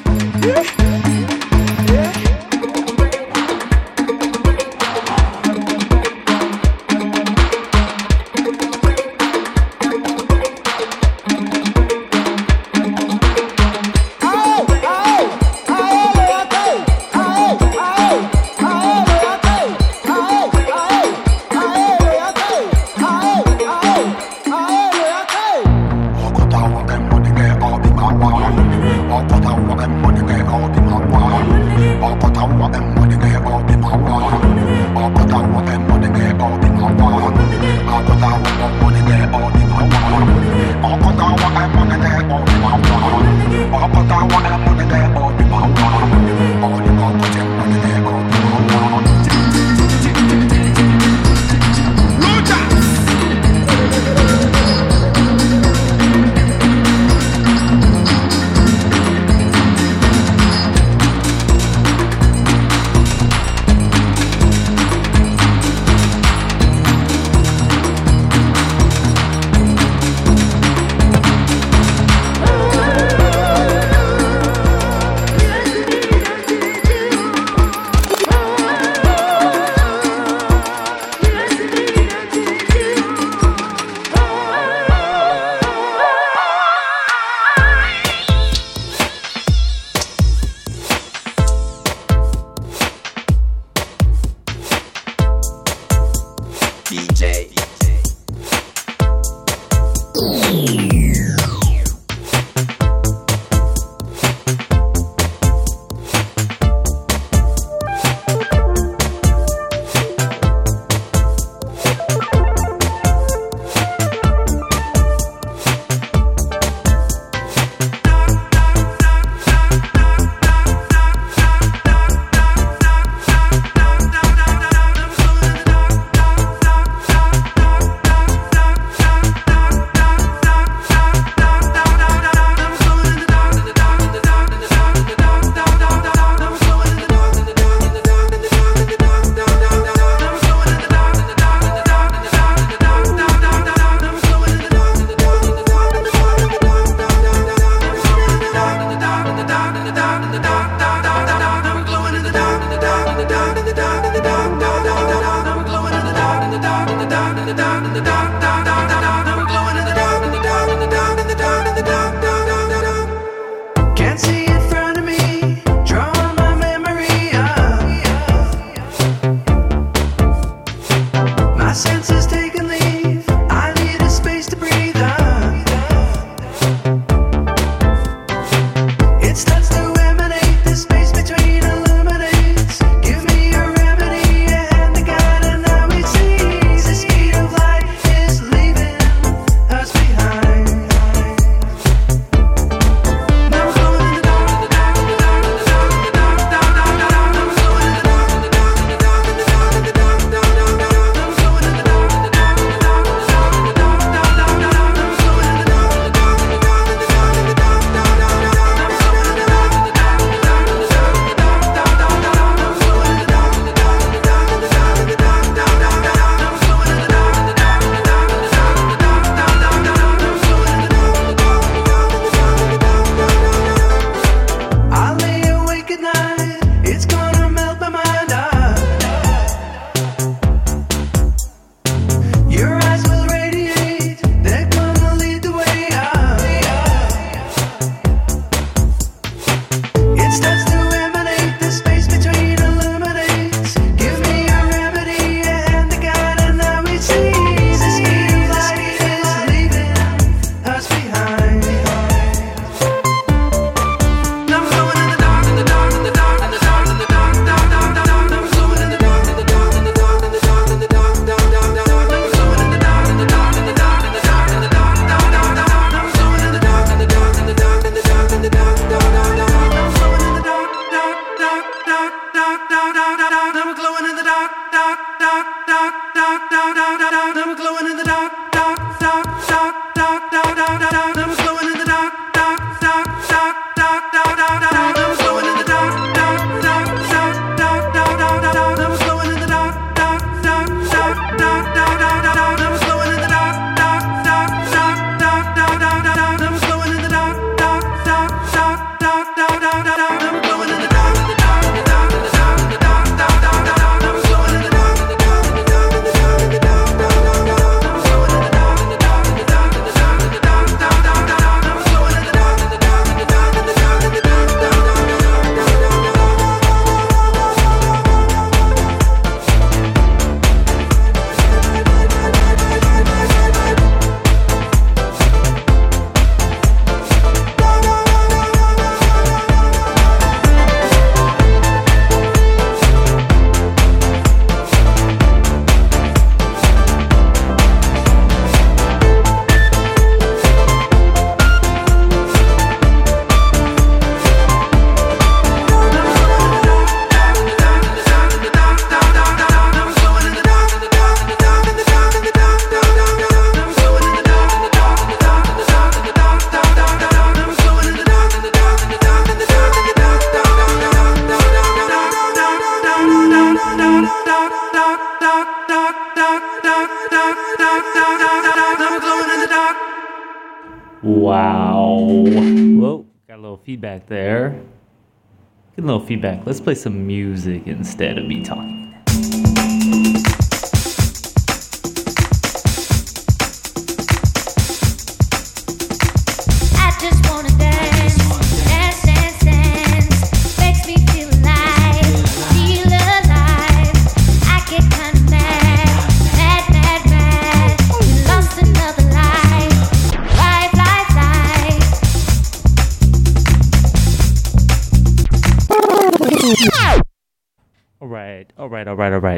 Let's play some music instead of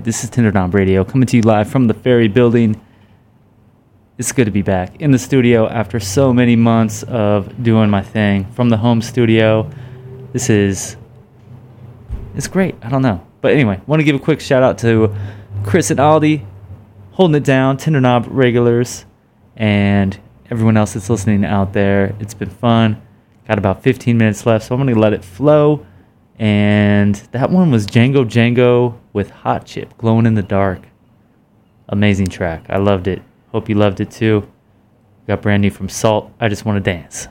This is Tender Knob Radio coming to you live from the Ferry Building. It's good to be back in the studio after so many months of doing my thing from the home studio. This is it's great. I don't know, but anyway, want to give a quick shout out to Chris and Aldi holding it down, Tender Knob regulars, and everyone else that's listening out there. It's been fun. Got about 15 minutes left, so I'm going to let it flow. And that one was Django Django with Hot Chip, Glowing in the Dark. Amazing track. I loved it. Hope you loved it too. Got brand new from Salt. I just want to dance.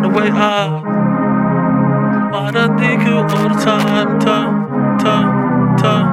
Find a way out. Do I think you all the time, time, time, time?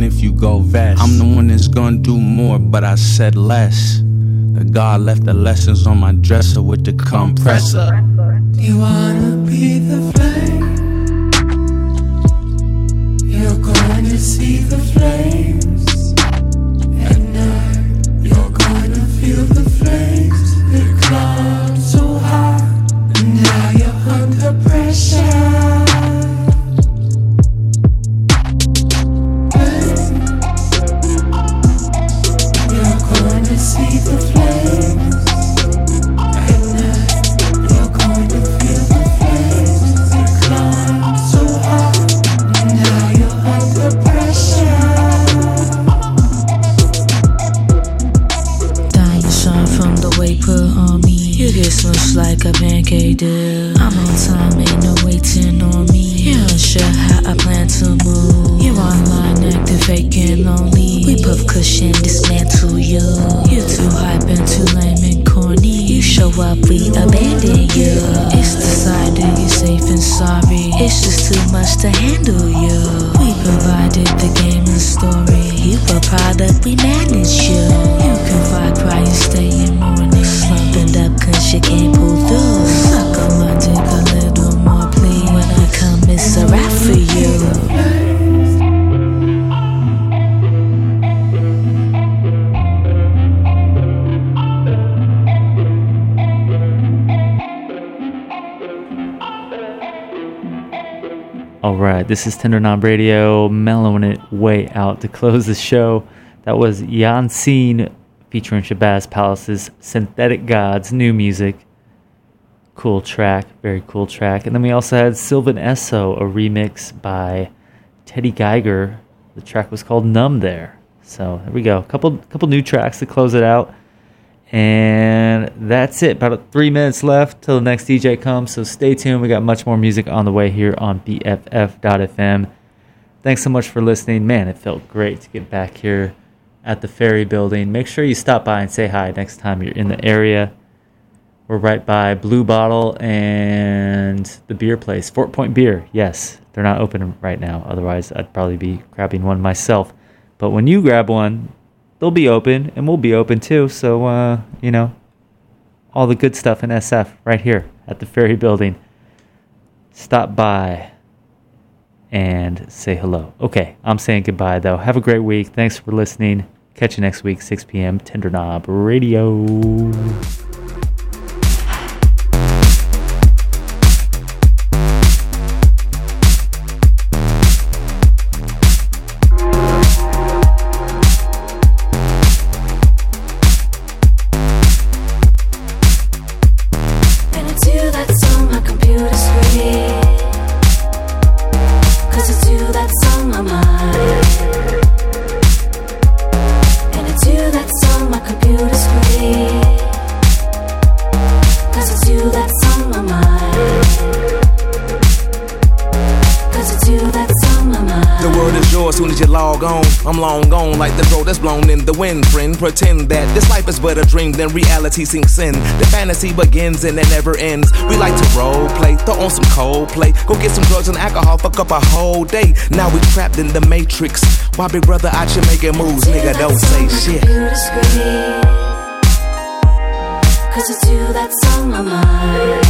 Crack if you go vest. I'm the one that's gonna do more, but I said less. The God left the lessons on my dresser with the compressor. You wanna this is Tender Knob Radio, mellowing it way out to close the show. That was Yancine featuring Shabazz Palaces Synthetic Gods, new music. Cool track, very cool track. And then we also had Sylvan Esso, a remix by Teddy Geiger. The track was called Numb There. So there we go. Couple couple new tracks to close it out. And that's it. About three minutes left till the next DJ comes. So stay tuned. We got much more music on the way here on BFF.FM. Thanks so much for listening. Man, it felt great to get back here at the Ferry Building. Make sure you stop by and say hi next time you're in the area. We're right by Blue Bottle and the beer place, Fort Point Beer. Yes, they're not open right now. Otherwise, I'd probably be grabbing one myself. But when you grab one, they'll be open and we'll be open too. So, uh, you know, all the good stuff in SF right here at the Ferry Building. Stop by and say hello. Okay, I'm saying goodbye though. Have a great week. Thanks for listening. Catch you next week, 6 p.m. Tender Knob Radio. Pretend that this life is but a dream, then reality sinks in. The fantasy begins and it never ends. We like to role play, throw on some cold play. Go get some drugs and alcohol, fuck up a whole day. Now we trapped in the matrix. Why big brother out here making moves, nigga? Don't say shit. Cause it's you that's on my mind.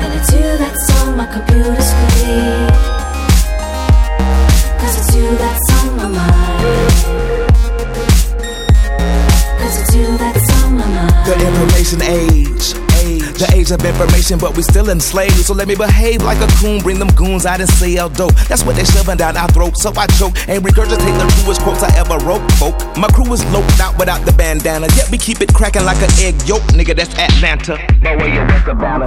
And it's you that's on my computer screen. Cause it's you that's The information age. The age of information, but we still enslaved. So let me behave like a coon, bring them goons out and sell dope. That's what they shoving down our throats, so I choke and regurgitate the truest quotes I ever wrote. Folk, my crew is loped out without the bandana, yet we keep it cracking like an egg yolk, nigga. That's Atlanta. By way of Savannah.